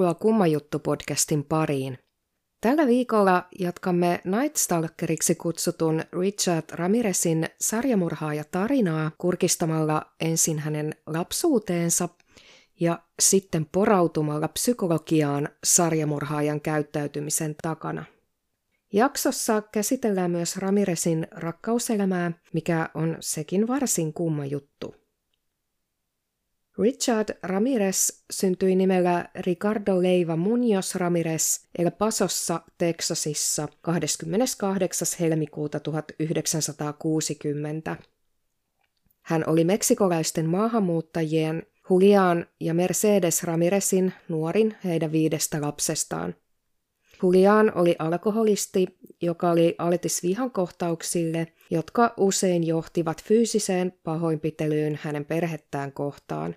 Tervetuloa Kummajuttu-podcastin pariin. Tällä viikolla jatkamme Night Stalkeriksi kutsutun Richard Ramirezin sarjamurhaaja tarinaa kurkistamalla ensin hänen lapsuuteensa ja sitten porautumalla psykologiaan sarjamurhaajan käyttäytymisen takana. Jaksossa käsitellään myös Ramirezin rakkauselämää, mikä on sekin varsin kumma juttu. Richard Ramirez syntyi nimellä Ricardo Leiva Munoz Ramirez El Pasossa, Texasissa 28. helmikuuta 1960. Hän oli meksikolaisten maahanmuuttajien Julian ja Mercedes Ramirezin nuorin heidän viidestä lapsestaan. Julian oli alkoholisti, joka oli altis vihankohtauksille, jotka usein johtivat fyysiseen pahoinpitelyyn hänen perhettään kohtaan.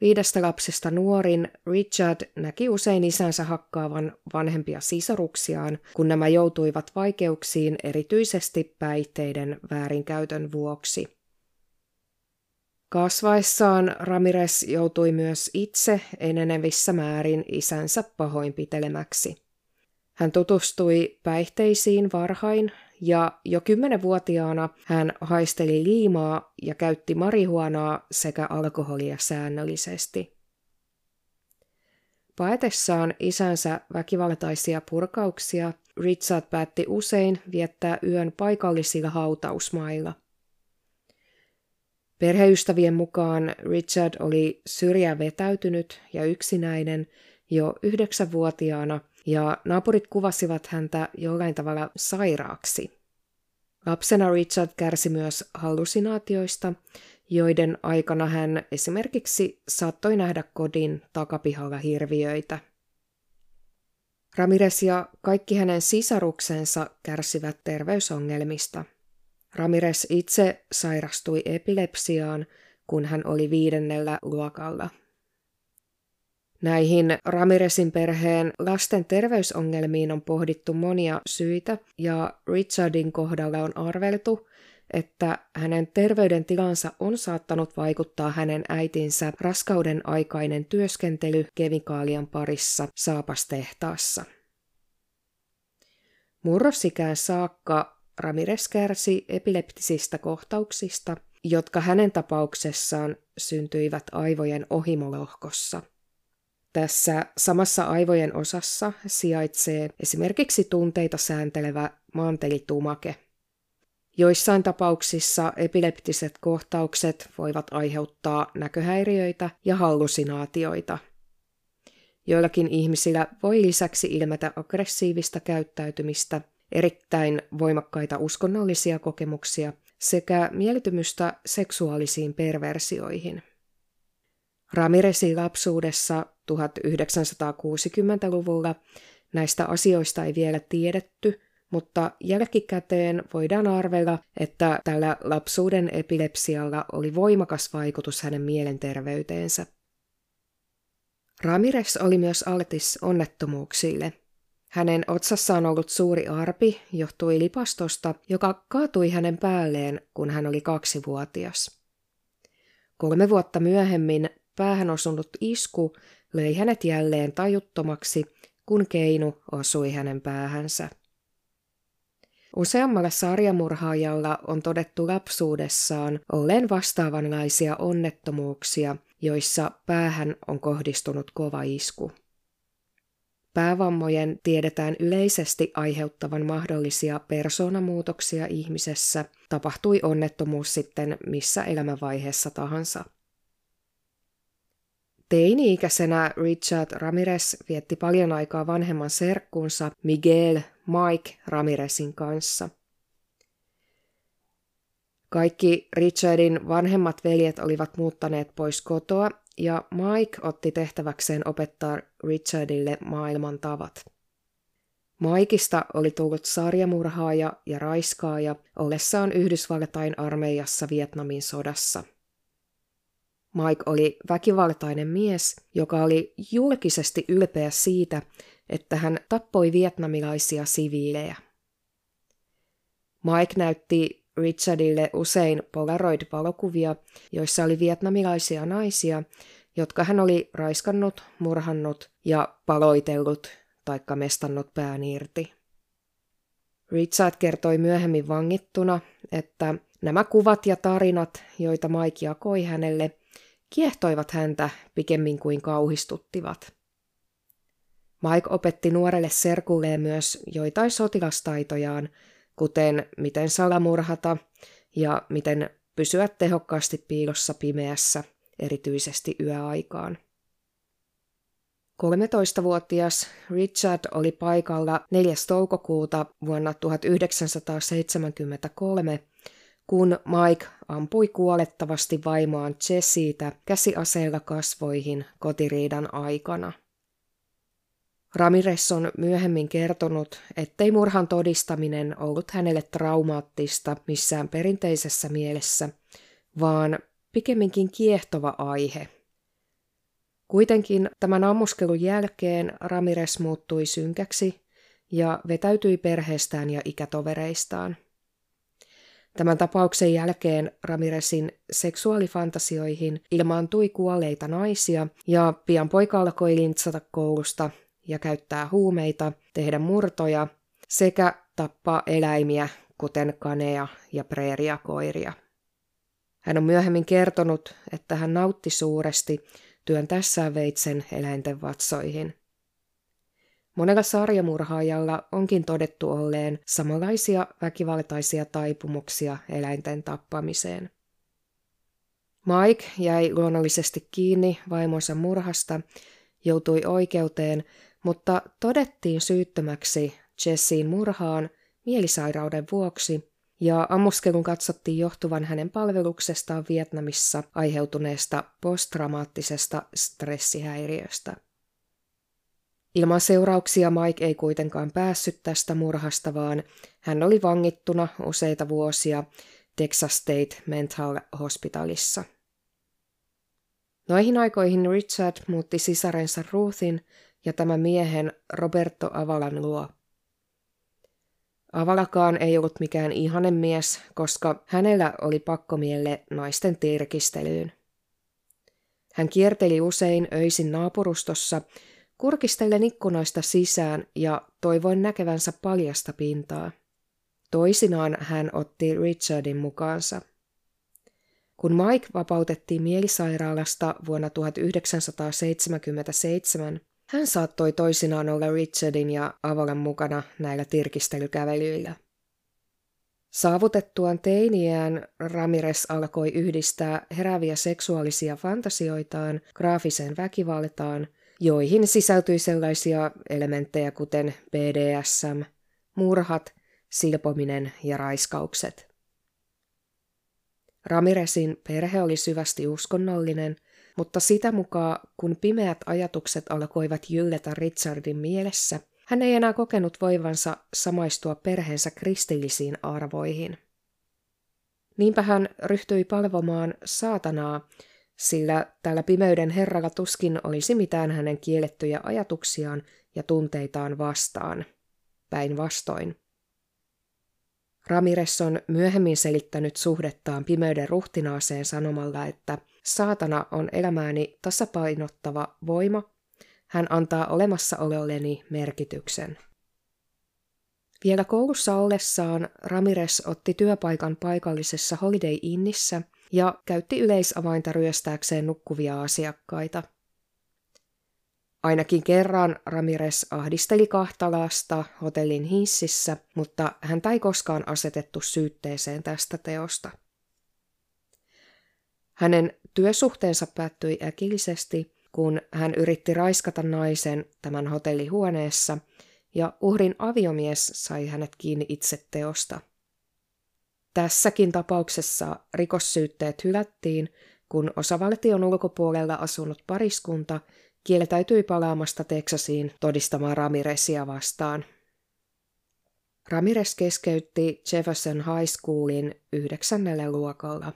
Viidestä lapsesta nuorin Richard näki usein isänsä hakkaavan vanhempia sisaruksiaan, kun nämä joutuivat vaikeuksiin erityisesti päihteiden väärinkäytön vuoksi. Kasvaessaan Ramirez joutui myös itse enenevissä määrin isänsä pahoinpitelemäksi. Hän tutustui päihteisiin varhain ja jo kymmenenvuotiaana hän haisteli liimaa ja käytti marihuanaa sekä alkoholia säännöllisesti. Paetessaan isänsä väkivaltaisia purkauksia, Richard päätti usein viettää yön paikallisilla hautausmailla. Perheystävien mukaan Richard oli syrjään vetäytynyt ja yksinäinen jo yhdeksänvuotiaana – ja naapurit kuvasivat häntä jollain tavalla sairaaksi. Lapsena Richard kärsi myös hallusinaatioista, joiden aikana hän esimerkiksi saattoi nähdä kodin takapihalla hirviöitä. Ramirez ja kaikki hänen sisaruksensa kärsivät terveysongelmista. Ramirez itse sairastui epilepsiaan, kun hän oli viidennellä luokalla. Näihin Ramirezin perheen lasten terveysongelmiin on pohdittu monia syitä ja Richardin kohdalla on arveltu, että hänen terveydentilansa on saattanut vaikuttaa hänen äitinsä raskauden aikainen työskentely kemikaalien parissa saapastehtaassa. Murrosikään saakka Ramirez kärsi epileptisistä kohtauksista, jotka hänen tapauksessaan syntyivät aivojen ohimolohkossa – tässä samassa aivojen osassa sijaitsee esimerkiksi tunteita sääntelevä mantelitumake. Joissain tapauksissa epileptiset kohtaukset voivat aiheuttaa näköhäiriöitä ja hallusinaatioita. Joillakin ihmisillä voi lisäksi ilmetä aggressiivista käyttäytymistä, erittäin voimakkaita uskonnollisia kokemuksia sekä mieltymystä seksuaalisiin perversioihin. Ramirezin lapsuudessa 1960-luvulla näistä asioista ei vielä tiedetty, mutta jälkikäteen voidaan arvella, että tällä lapsuuden epilepsialla oli voimakas vaikutus hänen mielenterveyteensä. Ramirez oli myös altis onnettomuuksille. Hänen otsassaan ollut suuri arpi johtui lipastosta, joka kaatui hänen päälleen, kun hän oli kaksivuotias. Kolme vuotta myöhemmin päähän osunut isku löi hänet jälleen tajuttomaksi, kun keinu osui hänen päähänsä. Useammalla sarjamurhaajalla on todettu lapsuudessaan olleen vastaavanlaisia onnettomuuksia, joissa päähän on kohdistunut kova isku. Päävammojen tiedetään yleisesti aiheuttavan mahdollisia persoonamuutoksia ihmisessä, tapahtui onnettomuus sitten missä elämänvaiheessa tahansa. Teini-ikäisenä Richard Ramirez vietti paljon aikaa vanhemman serkkunsa Miguel Mike Ramirezin kanssa. Kaikki Richardin vanhemmat veljet olivat muuttaneet pois kotoa ja Mike otti tehtäväkseen opettaa Richardille maailman tavat. Maikista oli tullut sarjamurhaaja ja raiskaaja ollessaan Yhdysvaltain armeijassa Vietnamin sodassa – Mike oli väkivaltainen mies, joka oli julkisesti ylpeä siitä, että hän tappoi vietnamilaisia siviilejä. Mike näytti Richardille usein Polaroid-valokuvia, joissa oli vietnamilaisia naisia, jotka hän oli raiskannut, murhannut ja paloitellut taikka mestannut pään irti. Richard kertoi myöhemmin vangittuna, että nämä kuvat ja tarinat, joita Mike jakoi hänelle, kiehtoivat häntä pikemmin kuin kauhistuttivat. Mike opetti nuorelle serkulleen myös joitain sotilastaitojaan, kuten miten salamurhata ja miten pysyä tehokkaasti piilossa pimeässä, erityisesti yöaikaan. 13-vuotias Richard oli paikalla 4. toukokuuta vuonna 1973, kun Mike ampui kuolettavasti vaimoaan Jessiitä käsiaseella kasvoihin kotiriidan aikana. Ramirez on myöhemmin kertonut, ettei murhan todistaminen ollut hänelle traumaattista missään perinteisessä mielessä, vaan pikemminkin kiehtova aihe. Kuitenkin tämän ammuskelun jälkeen Ramirez muuttui synkäksi ja vetäytyi perheestään ja ikätovereistaan. Tämän tapauksen jälkeen Ramirezin seksuaalifantasioihin ilmaantui kuolleita naisia ja pian poika alkoi lintsata koulusta ja käyttää huumeita, tehdä murtoja sekä tappaa eläimiä, kuten kaneja ja preeriakoiria. Hän on myöhemmin kertonut, että hän nautti suuresti työntäessään veitsen eläinten vatsoihin. Monella sarjamurhaajalla onkin todettu olleen samanlaisia väkivaltaisia taipumuksia eläinten tappamiseen. Mike jäi luonnollisesti kiinni vaimonsa murhasta, joutui oikeuteen mutta todettiin syyttömäksi Jessin murhaan mielisairauden vuoksi ja ammuskelun katsottiin johtuvan hänen palveluksestaan Vietnamissa aiheutuneesta posttraumaattisesta stressihäiriöstä. Ilman seurauksia Mike ei kuitenkaan päässyt tästä murhasta, vaan hän oli vangittuna useita vuosia Texas State Mental Hospitalissa. Noihin aikoihin Richard muutti sisarensa Ruthin ja tämän miehen Roberto Avalan luo. Avalakaan ei ollut mikään ihanen mies, koska hänellä oli pakkomielle naisten tirkistelyyn. Hän kierteli usein öisin naapurustossa, kurkistellen ikkunoista sisään ja toivoin näkevänsä paljasta pintaa. Toisinaan hän otti Richardin mukaansa. Kun Mike vapautettiin mielisairaalasta vuonna 1977, hän saattoi toisinaan olla Richardin ja Avolan mukana näillä tirkistelykävelyillä. Saavutettuaan teiniään Ramirez alkoi yhdistää heräviä seksuaalisia fantasioitaan graafiseen väkivaltaan, joihin sisältyi sellaisia elementtejä kuten BDSM, murhat, silpominen ja raiskaukset. Ramirezin perhe oli syvästi uskonnollinen mutta sitä mukaan, kun pimeät ajatukset alkoivat jylletä Richardin mielessä, hän ei enää kokenut voivansa samaistua perheensä kristillisiin arvoihin. Niinpä hän ryhtyi palvomaan saatanaa, sillä tällä pimeyden herralla tuskin olisi mitään hänen kiellettyjä ajatuksiaan ja tunteitaan vastaan. Päinvastoin. Ramirez on myöhemmin selittänyt suhdettaan pimeyden ruhtinaaseen sanomalla, että saatana on elämääni tasapainottava voima, hän antaa olemassaololleni merkityksen. Vielä koulussa ollessaan Ramirez otti työpaikan paikallisessa Holiday Innissä ja käytti yleisavainta ryöstääkseen nukkuvia asiakkaita – Ainakin kerran Ramirez ahdisteli kahta lasta hotellin hississä, mutta häntä ei koskaan asetettu syytteeseen tästä teosta. Hänen työsuhteensa päättyi äkillisesti, kun hän yritti raiskata naisen tämän hotellihuoneessa ja uhrin aviomies sai hänet kiinni itse teosta. Tässäkin tapauksessa rikossyytteet hylättiin, kun osavaltion ulkopuolella asunut pariskunta – kieltäytyi palaamasta Teksasiin todistamaan Ramirezia vastaan. Ramirez keskeytti Jefferson High Schoolin yhdeksännellä luokalla.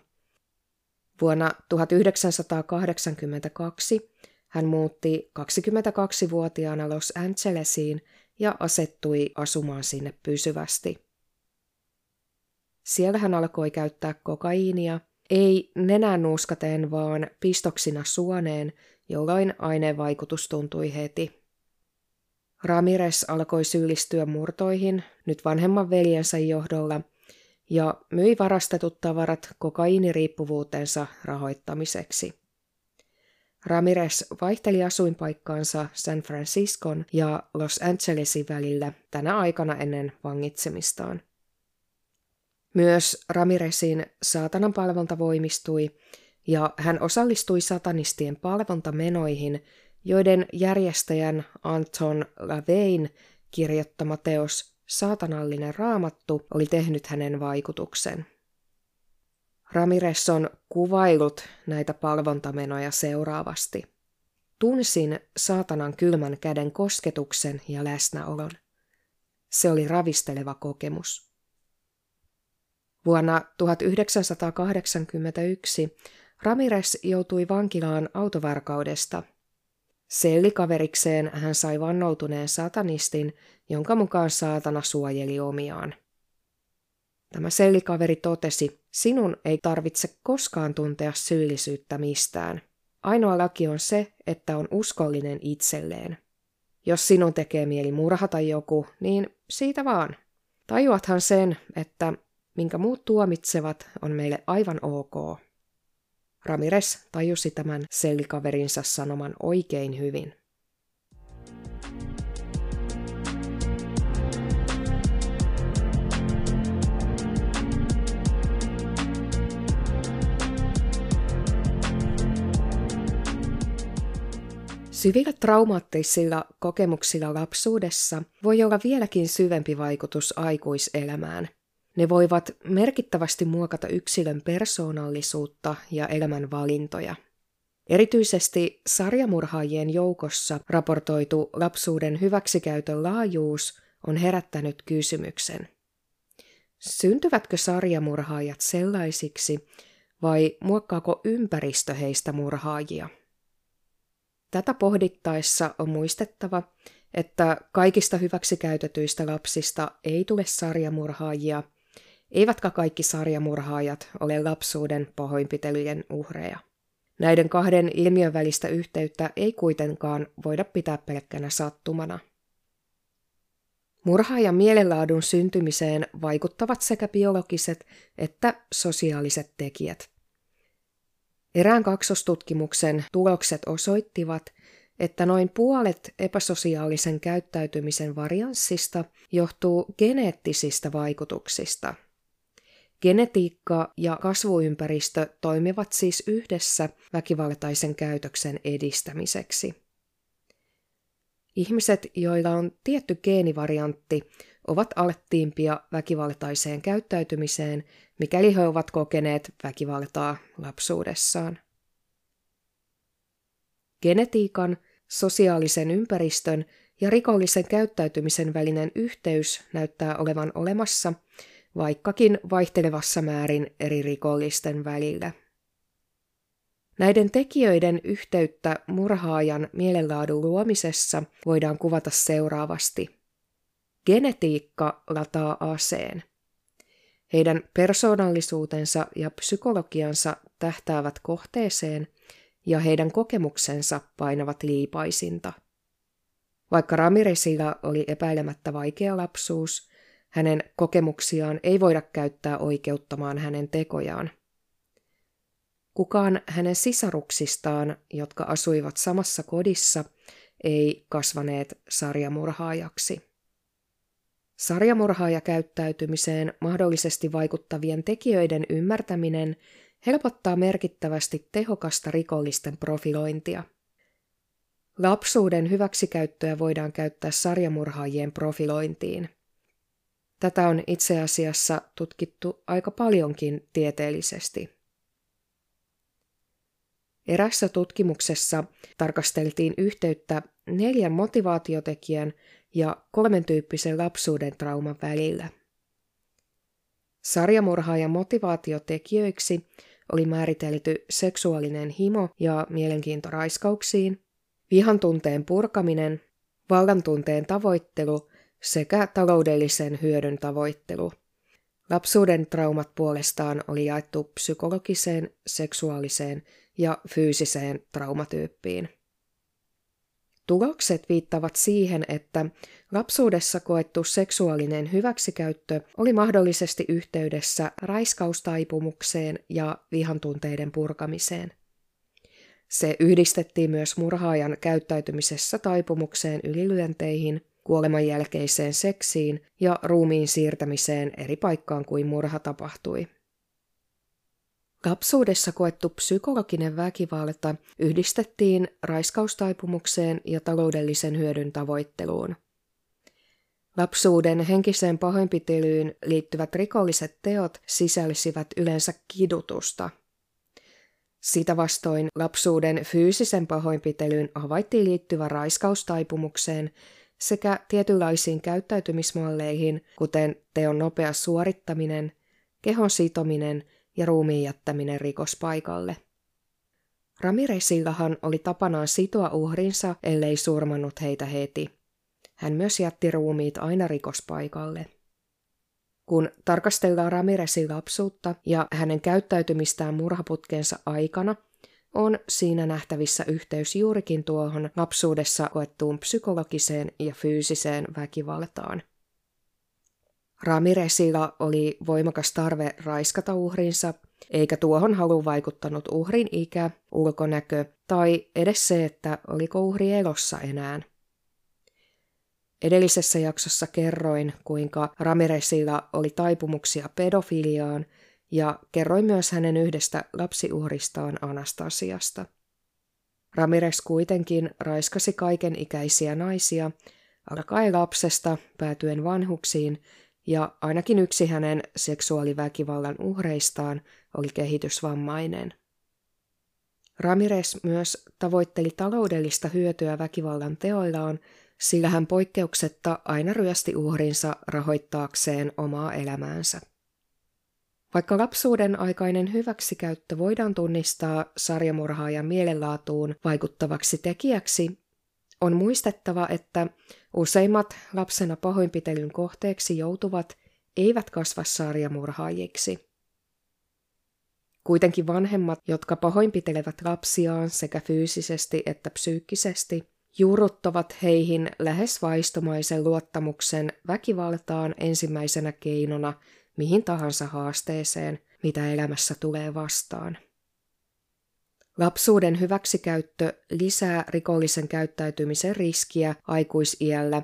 Vuonna 1982 hän muutti 22-vuotiaana Los Angelesiin ja asettui asumaan sinne pysyvästi. Siellä hän alkoi käyttää kokaiinia ei nenän nuuskateen, vaan pistoksina suoneen, jolloin aineen vaikutus tuntui heti. Ramirez alkoi syyllistyä murtoihin, nyt vanhemman veljensä johdolla, ja myi varastetut tavarat kokaiiniriippuvuutensa rahoittamiseksi. Ramirez vaihteli asuinpaikkaansa San Franciscon ja Los Angelesin välillä tänä aikana ennen vangitsemistaan. Myös Ramirezin saatanan palvonta voimistui ja hän osallistui satanistien palvontamenoihin, joiden järjestäjän Anton Lavein kirjoittama teos Saatanallinen raamattu oli tehnyt hänen vaikutuksen. Ramirez on kuvailut näitä palvontamenoja seuraavasti. Tunsin saatanan kylmän käden kosketuksen ja läsnäolon. Se oli ravisteleva kokemus. Vuonna 1981 Ramirez joutui vankilaan autovarkaudesta. Sellikaverikseen hän sai vannoutuneen satanistin, jonka mukaan saatana suojeli omiaan. Tämä sellikaveri totesi, sinun ei tarvitse koskaan tuntea syyllisyyttä mistään. Ainoa laki on se, että on uskollinen itselleen. Jos sinun tekee mieli murhata joku, niin siitä vaan. Tajuathan sen, että minkä muut tuomitsevat, on meille aivan ok. Ramirez tajusi tämän sellikaverinsa sanoman oikein hyvin. Syvillä traumaattisilla kokemuksilla lapsuudessa voi olla vieläkin syvempi vaikutus aikuiselämään. Ne voivat merkittävästi muokata yksilön persoonallisuutta ja elämän valintoja. Erityisesti sarjamurhaajien joukossa raportoitu lapsuuden hyväksikäytön laajuus on herättänyt kysymyksen. Syntyvätkö sarjamurhaajat sellaisiksi vai muokkaako ympäristö heistä murhaajia? Tätä pohdittaessa on muistettava, että kaikista hyväksikäytetyistä lapsista ei tule sarjamurhaajia, eivätkä kaikki sarjamurhaajat ole lapsuuden pahoinpitelyjen uhreja. Näiden kahden ilmiön välistä yhteyttä ei kuitenkaan voida pitää pelkkänä sattumana. Murhaajan mielenlaadun syntymiseen vaikuttavat sekä biologiset että sosiaaliset tekijät. Erään kaksostutkimuksen tulokset osoittivat, että noin puolet epäsosiaalisen käyttäytymisen varianssista johtuu geneettisistä vaikutuksista. Genetiikka ja kasvuympäristö toimivat siis yhdessä väkivaltaisen käytöksen edistämiseksi. Ihmiset, joilla on tietty geenivariantti, ovat alttiimpia väkivaltaiseen käyttäytymiseen, mikäli he ovat kokeneet väkivaltaa lapsuudessaan. Genetiikan, sosiaalisen ympäristön ja rikollisen käyttäytymisen välinen yhteys näyttää olevan olemassa, vaikkakin vaihtelevassa määrin eri rikollisten välillä. Näiden tekijöiden yhteyttä murhaajan mielenlaadun luomisessa voidaan kuvata seuraavasti – Genetiikka lataa aseen. Heidän persoonallisuutensa ja psykologiansa tähtäävät kohteeseen ja heidän kokemuksensa painavat liipaisinta. Vaikka Ramiresilla oli epäilemättä vaikea lapsuus, hänen kokemuksiaan ei voida käyttää oikeuttamaan hänen tekojaan. Kukaan hänen sisaruksistaan, jotka asuivat samassa kodissa, ei kasvaneet sarjamurhaajaksi. Sarjamurhaajakäyttäytymiseen mahdollisesti vaikuttavien tekijöiden ymmärtäminen helpottaa merkittävästi tehokasta rikollisten profilointia. Lapsuuden hyväksikäyttöä voidaan käyttää sarjamurhaajien profilointiin. Tätä on itse asiassa tutkittu aika paljonkin tieteellisesti. Erässä tutkimuksessa tarkasteltiin yhteyttä neljän motivaatiotekijän ja kolmen tyyppisen lapsuuden trauman välillä. Sarjamurhaajan motivaatiotekijöiksi oli määritelty seksuaalinen himo ja mielenkiinto raiskauksiin, vihan tunteen purkaminen, vallan tunteen tavoittelu sekä taloudellisen hyödyn tavoittelu. Lapsuuden traumat puolestaan oli jaettu psykologiseen, seksuaaliseen ja fyysiseen traumatyyppiin. Tulokset viittavat siihen, että lapsuudessa koettu seksuaalinen hyväksikäyttö oli mahdollisesti yhteydessä raiskaustaipumukseen ja vihantunteiden purkamiseen. Se yhdistettiin myös murhaajan käyttäytymisessä taipumukseen ylilyönteihin, kuoleman jälkeiseen seksiin ja ruumiin siirtämiseen eri paikkaan kuin murha tapahtui. Lapsuudessa koettu psykologinen väkivalta yhdistettiin raiskaustaipumukseen ja taloudellisen hyödyn tavoitteluun. Lapsuuden henkiseen pahoinpitelyyn liittyvät rikolliset teot sisälsivät yleensä kidutusta. Sitä vastoin lapsuuden fyysisen pahoinpitelyyn havaittiin liittyvä raiskaustaipumukseen sekä tietynlaisiin käyttäytymismalleihin, kuten teon nopea suorittaminen, kehon sitominen – ja ruumiin jättäminen rikospaikalle. Ramiresillahan oli tapanaan sitoa uhrinsa, ellei surmannut heitä heti. Hän myös jätti ruumiit aina rikospaikalle. Kun tarkastellaan Ramiresin lapsuutta ja hänen käyttäytymistään murhaputkensa aikana, on siinä nähtävissä yhteys juurikin tuohon lapsuudessa koettuun psykologiseen ja fyysiseen väkivaltaan. Ramiresilla oli voimakas tarve raiskata uhrinsa, eikä tuohon halu vaikuttanut uhrin ikä, ulkonäkö tai edes se, että oliko uhri elossa enää. Edellisessä jaksossa kerroin, kuinka Ramiresilla oli taipumuksia pedofiliaan ja kerroin myös hänen yhdestä lapsiuhristaan Anastasiasta. Ramirez kuitenkin raiskasi kaiken ikäisiä naisia, alkaen lapsesta päätyen vanhuksiin ja ainakin yksi hänen seksuaaliväkivallan uhreistaan oli kehitysvammainen. Ramirez myös tavoitteli taloudellista hyötyä väkivallan teoillaan, sillä hän poikkeuksetta aina ryösti uhrinsa rahoittaakseen omaa elämäänsä. Vaikka lapsuuden aikainen hyväksikäyttö voidaan tunnistaa sarjamurhaajan mielenlaatuun vaikuttavaksi tekijäksi, on muistettava, että useimmat lapsena pahoinpitelyn kohteeksi joutuvat eivät kasva sarjamurhaajiksi. Kuitenkin vanhemmat, jotka pahoinpitelevät lapsiaan sekä fyysisesti että psyykkisesti, juurruttavat heihin lähes vaistomaisen luottamuksen väkivaltaan ensimmäisenä keinona mihin tahansa haasteeseen, mitä elämässä tulee vastaan. Lapsuuden hyväksikäyttö lisää rikollisen käyttäytymisen riskiä aikuisiällä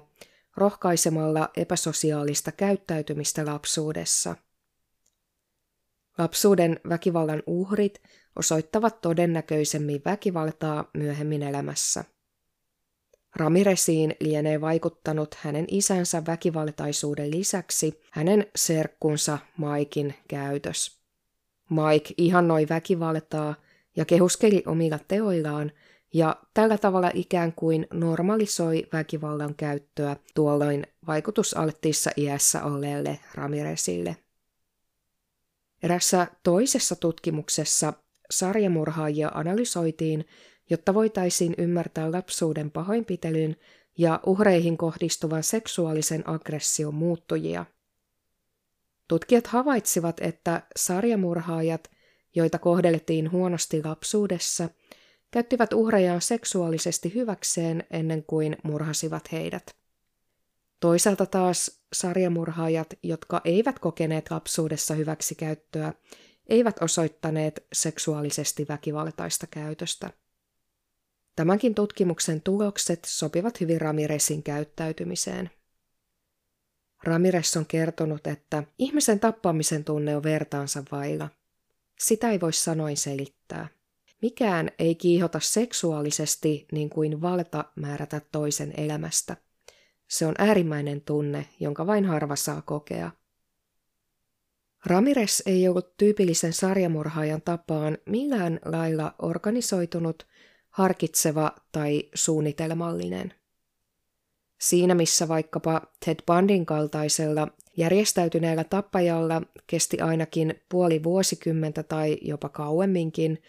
rohkaisemalla epäsosiaalista käyttäytymistä lapsuudessa. Lapsuuden väkivallan uhrit osoittavat todennäköisemmin väkivaltaa myöhemmin elämässä. Ramiresiin lienee vaikuttanut hänen isänsä väkivaltaisuuden lisäksi hänen serkkunsa Maikin käytös. Mike ihannoi väkivaltaa ja kehuskeli omilla teoillaan ja tällä tavalla ikään kuin normalisoi väkivallan käyttöä tuolloin vaikutusalttiissa iässä olleelle Ramirezille. Erässä toisessa tutkimuksessa sarjamurhaajia analysoitiin, jotta voitaisiin ymmärtää lapsuuden pahoinpitelyn ja uhreihin kohdistuvan seksuaalisen aggression muuttujia. Tutkijat havaitsivat, että sarjamurhaajat joita kohdeltiin huonosti lapsuudessa, käyttivät uhrejaan seksuaalisesti hyväkseen ennen kuin murhasivat heidät. Toisaalta taas sarjamurhaajat, jotka eivät kokeneet lapsuudessa hyväksikäyttöä, eivät osoittaneet seksuaalisesti väkivaltaista käytöstä. Tämänkin tutkimuksen tulokset sopivat hyvin Ramiresin käyttäytymiseen. Ramirez on kertonut, että ihmisen tappamisen tunne on vertaansa vailla – sitä ei voi sanoin selittää. Mikään ei kiihota seksuaalisesti niin kuin valta määrätä toisen elämästä. Se on äärimmäinen tunne, jonka vain harva saa kokea. Ramirez ei ollut tyypillisen sarjamurhaajan tapaan millään lailla organisoitunut, harkitseva tai suunnitelmallinen. Siinä missä vaikkapa Ted Bundin kaltaisella Järjestäytyneellä tappajalla kesti ainakin puoli vuosikymmentä tai jopa kauemminkin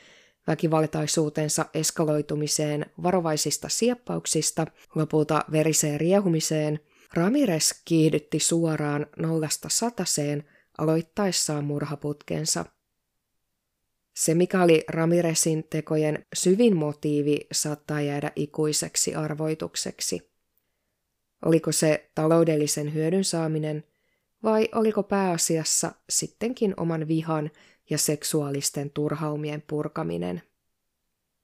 väkivaltaisuutensa eskaloitumiseen varovaisista sieppauksista lopulta veriseen riehumiseen, Ramirez kiihdytti suoraan nollasta sataseen aloittaessaan murhaputkensa. Se, mikä oli Ramirezin tekojen syvin motiivi, saattaa jäädä ikuiseksi arvoitukseksi. Oliko se taloudellisen hyödyn saaminen vai oliko pääasiassa sittenkin oman vihan ja seksuaalisten turhaumien purkaminen?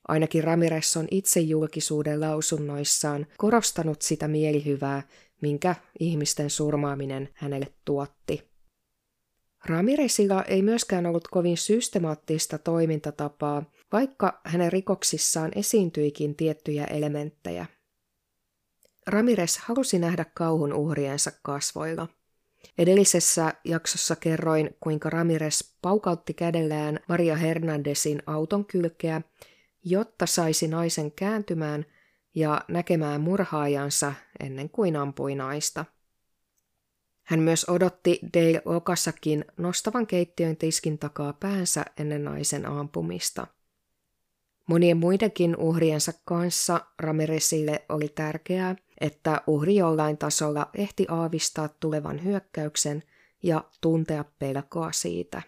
Ainakin Ramirez on itse julkisuuden lausunnoissaan korostanut sitä mielihyvää, minkä ihmisten surmaaminen hänelle tuotti. Ramirezilla ei myöskään ollut kovin systemaattista toimintatapaa, vaikka hänen rikoksissaan esiintyikin tiettyjä elementtejä. Ramirez halusi nähdä kauhun uhriensa kasvoilla. Edellisessä jaksossa kerroin, kuinka Ramirez paukautti kädellään Maria Hernandezin auton kylkeä, jotta saisi naisen kääntymään ja näkemään murhaajansa ennen kuin ampui naista. Hän myös odotti Dale Okasakin nostavan keittiön tiskin takaa päänsä ennen naisen ampumista. Monien muidenkin uhriensa kanssa Ramirezille oli tärkeää, että uhri jollain tasolla ehti aavistaa tulevan hyökkäyksen ja tuntea pelkoa siitä.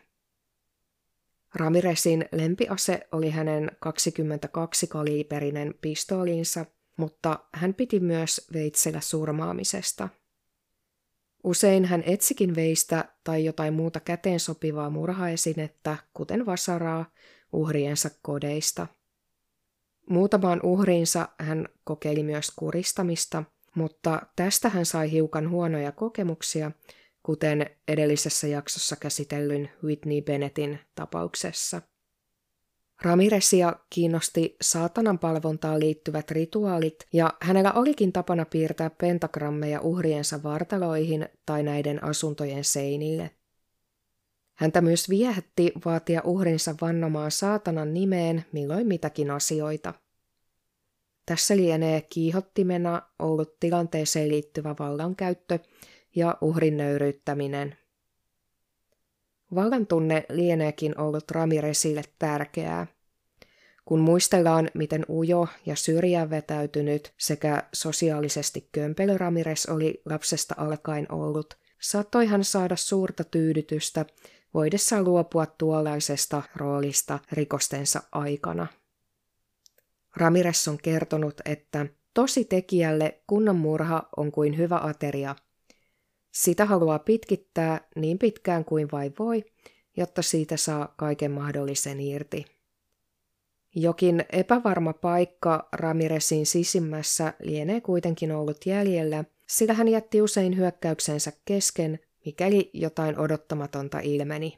Ramirezin lempiase oli hänen 22-kaliiperinen pistoolinsa, mutta hän piti myös veitsellä surmaamisesta – Usein hän etsikin veistä tai jotain muuta käteen sopivaa murhaesinettä, kuten vasaraa, uhriensa kodeista. Muutamaan uhriinsa hän kokeili myös kuristamista, mutta tästä hän sai hiukan huonoja kokemuksia, kuten edellisessä jaksossa käsitellyn Whitney Bennettin tapauksessa – Ramiresia kiinnosti saatanan palvontaan liittyvät rituaalit, ja hänellä olikin tapana piirtää pentagrammeja uhriensa vartaloihin tai näiden asuntojen seinille. Häntä myös viehätti vaatia uhrinsa vannomaan saatanan nimeen milloin mitäkin asioita. Tässä lienee kiihottimena ollut tilanteeseen liittyvä vallankäyttö ja uhrin nöyryyttäminen – Vallan tunne lieneekin ollut Ramiresille tärkeää. Kun muistellaan, miten ujo ja syrjään vetäytynyt sekä sosiaalisesti kömpelö Ramires oli lapsesta alkaen ollut, saattoi hän saada suurta tyydytystä voidessaan luopua tuollaisesta roolista rikostensa aikana. Ramires on kertonut, että tosi tekijälle kunnan murha on kuin hyvä ateria – sitä haluaa pitkittää niin pitkään kuin vain voi, jotta siitä saa kaiken mahdollisen irti. Jokin epävarma paikka Ramiresin sisimmässä lienee kuitenkin ollut jäljellä, sillä hän jätti usein hyökkäyksensä kesken, mikäli jotain odottamatonta ilmeni.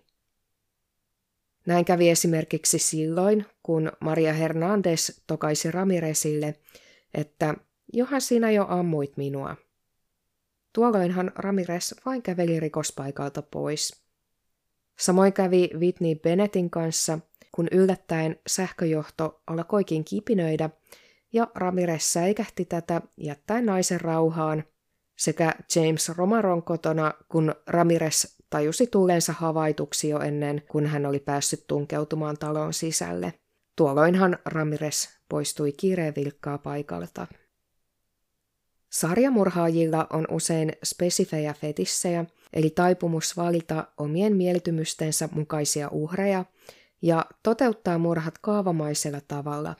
Näin kävi esimerkiksi silloin, kun Maria Hernandez tokaisi Ramiresille, että johan sinä jo ammuit minua – Tuolloinhan Ramirez vain käveli rikospaikalta pois. Samoin kävi Whitney Bennettin kanssa, kun yllättäen sähköjohto alkoikin kipinöidä ja Ramirez säikähti tätä jättäen naisen rauhaan, sekä James Romaron kotona, kun Ramirez tajusi tulleensa havaituksi jo ennen, kun hän oli päässyt tunkeutumaan talon sisälle. Tuolloinhan Ramirez poistui kiireen vilkkaa paikalta. Sarjamurhaajilla on usein spesifejä fetissejä, eli taipumus valita omien mieltymystensä mukaisia uhreja ja toteuttaa murhat kaavamaisella tavalla.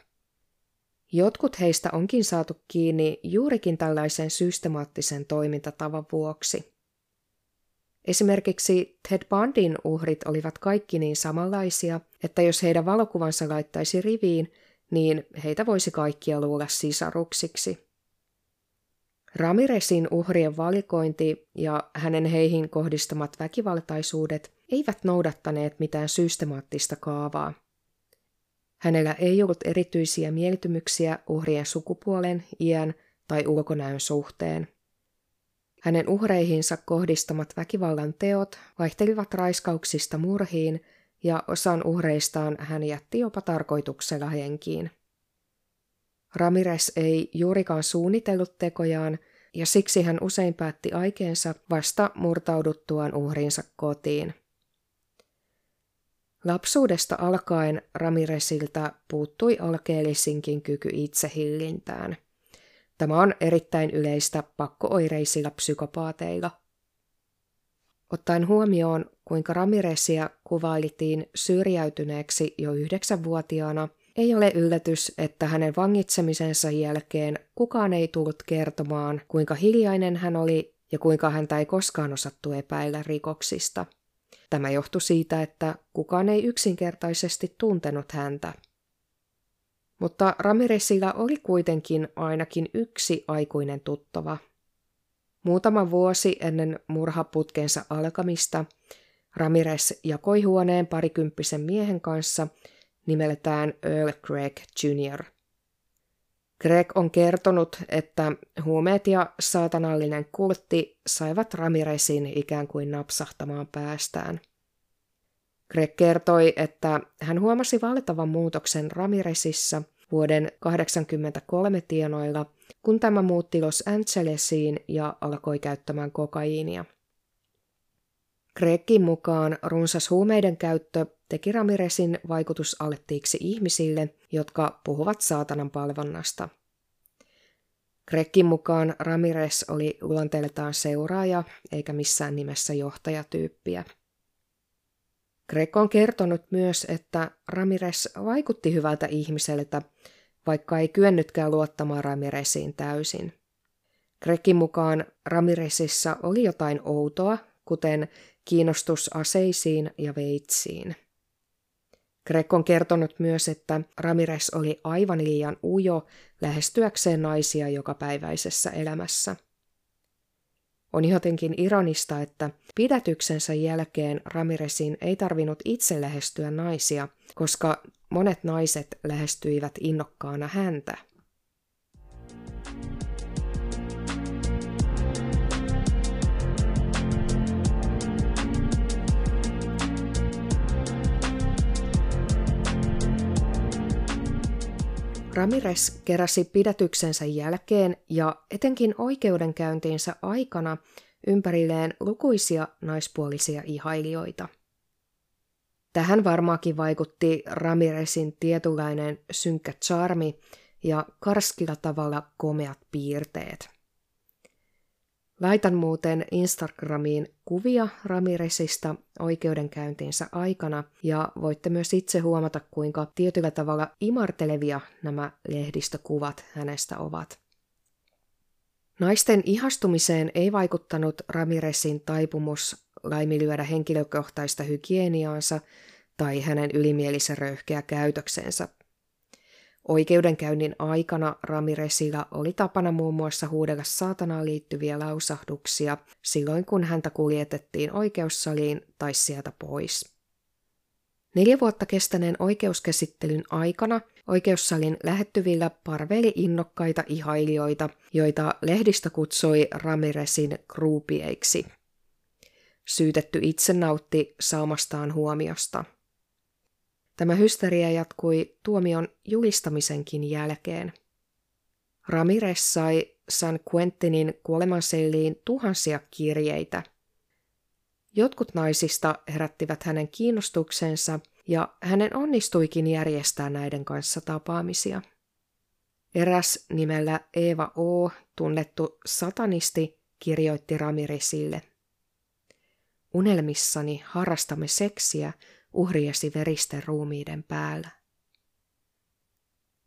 Jotkut heistä onkin saatu kiinni juurikin tällaisen systemaattisen toimintatavan vuoksi. Esimerkiksi Ted Bundyn uhrit olivat kaikki niin samanlaisia, että jos heidän valokuvansa laittaisi riviin, niin heitä voisi kaikkia luulla sisaruksiksi – Ramirezin uhrien valikointi ja hänen heihin kohdistamat väkivaltaisuudet eivät noudattaneet mitään systemaattista kaavaa. Hänellä ei ollut erityisiä mieltymyksiä uhrien sukupuolen, iän tai ulkonäön suhteen. Hänen uhreihinsa kohdistamat väkivallan teot vaihtelivat raiskauksista murhiin ja osan uhreistaan hän jätti jopa tarkoituksella henkiin. Ramirez ei juurikaan suunnitellut tekojaan, ja siksi hän usein päätti aikeensa vasta murtauduttuaan uhrinsa kotiin. Lapsuudesta alkaen Ramirezilta puuttui alkeellisinkin kyky itsehillintään. Tämä on erittäin yleistä pakkooireisilla psykopaateilla. Ottaen huomioon, kuinka Ramirezia kuvailtiin syrjäytyneeksi jo yhdeksänvuotiaana, ei ole yllätys, että hänen vangitsemisensa jälkeen kukaan ei tullut kertomaan, kuinka hiljainen hän oli ja kuinka häntä ei koskaan osattu epäillä rikoksista. Tämä johtui siitä, että kukaan ei yksinkertaisesti tuntenut häntä. Mutta Ramirezilla oli kuitenkin ainakin yksi aikuinen tuttava. Muutama vuosi ennen murhaputkensa alkamista Ramirez jakoi huoneen parikymppisen miehen kanssa nimeltään Earl Craig Jr. Greg on kertonut, että huumeet ja saatanallinen kultti saivat Ramirezin ikään kuin napsahtamaan päästään. Greg kertoi, että hän huomasi valtavan muutoksen Ramirezissa vuoden 1983 tienoilla, kun tämä muutti Los Angelesiin ja alkoi käyttämään kokaiinia. Gregin mukaan runsas huumeiden käyttö teki Ramirezin vaikutusalttiiksi ihmisille, jotka puhuvat saatanan palvonnasta. Gregin mukaan Ramirez oli luonteeltaan seuraaja eikä missään nimessä johtajatyyppiä. Greg on kertonut myös, että Ramirez vaikutti hyvältä ihmiseltä, vaikka ei kyennytkään luottamaan Ramiresiin täysin. Gregin mukaan Ramirezissa oli jotain outoa, kuten kiinnostus aseisiin ja veitsiin. Greg on kertonut myös, että Ramirez oli aivan liian ujo lähestyäkseen naisia jokapäiväisessä elämässä. On jotenkin ironista, että pidätyksensä jälkeen Ramirezin ei tarvinnut itse lähestyä naisia, koska monet naiset lähestyivät innokkaana häntä. Ramirez keräsi pidätyksensä jälkeen ja etenkin oikeudenkäyntiinsä aikana ympärilleen lukuisia naispuolisia ihailijoita. Tähän varmaankin vaikutti Ramirezin tietynlainen synkkä charmi ja karskilla tavalla komeat piirteet. Laitan muuten Instagramiin kuvia Ramirezista oikeudenkäyntinsä aikana ja voitte myös itse huomata, kuinka tietyllä tavalla imartelevia nämä lehdistökuvat hänestä ovat. Naisten ihastumiseen ei vaikuttanut Ramirezin taipumus laiminlyödä henkilökohtaista hygieniaansa tai hänen ylimielisen röyhkeä käytöksensä. Oikeudenkäynnin aikana Ramirezilla oli tapana muun muassa huudella saatanaan liittyviä lausahduksia silloin, kun häntä kuljetettiin oikeussaliin tai sieltä pois. Neljä vuotta kestäneen oikeuskäsittelyn aikana oikeussalin lähettyvillä parveli innokkaita ihailijoita, joita lehdistä kutsui Ramirezin kruupieiksi. Syytetty itse nautti saamastaan huomiosta – Tämä hysteria jatkui tuomion julistamisenkin jälkeen. Ramirez sai San Quentinin kuolemanselliin tuhansia kirjeitä. Jotkut naisista herättivät hänen kiinnostuksensa ja hänen onnistuikin järjestää näiden kanssa tapaamisia. Eräs nimellä Eva O, tunnettu satanisti, kirjoitti Ramirezille. Unelmissani harrastamme seksiä uhriesi veristen ruumiiden päällä.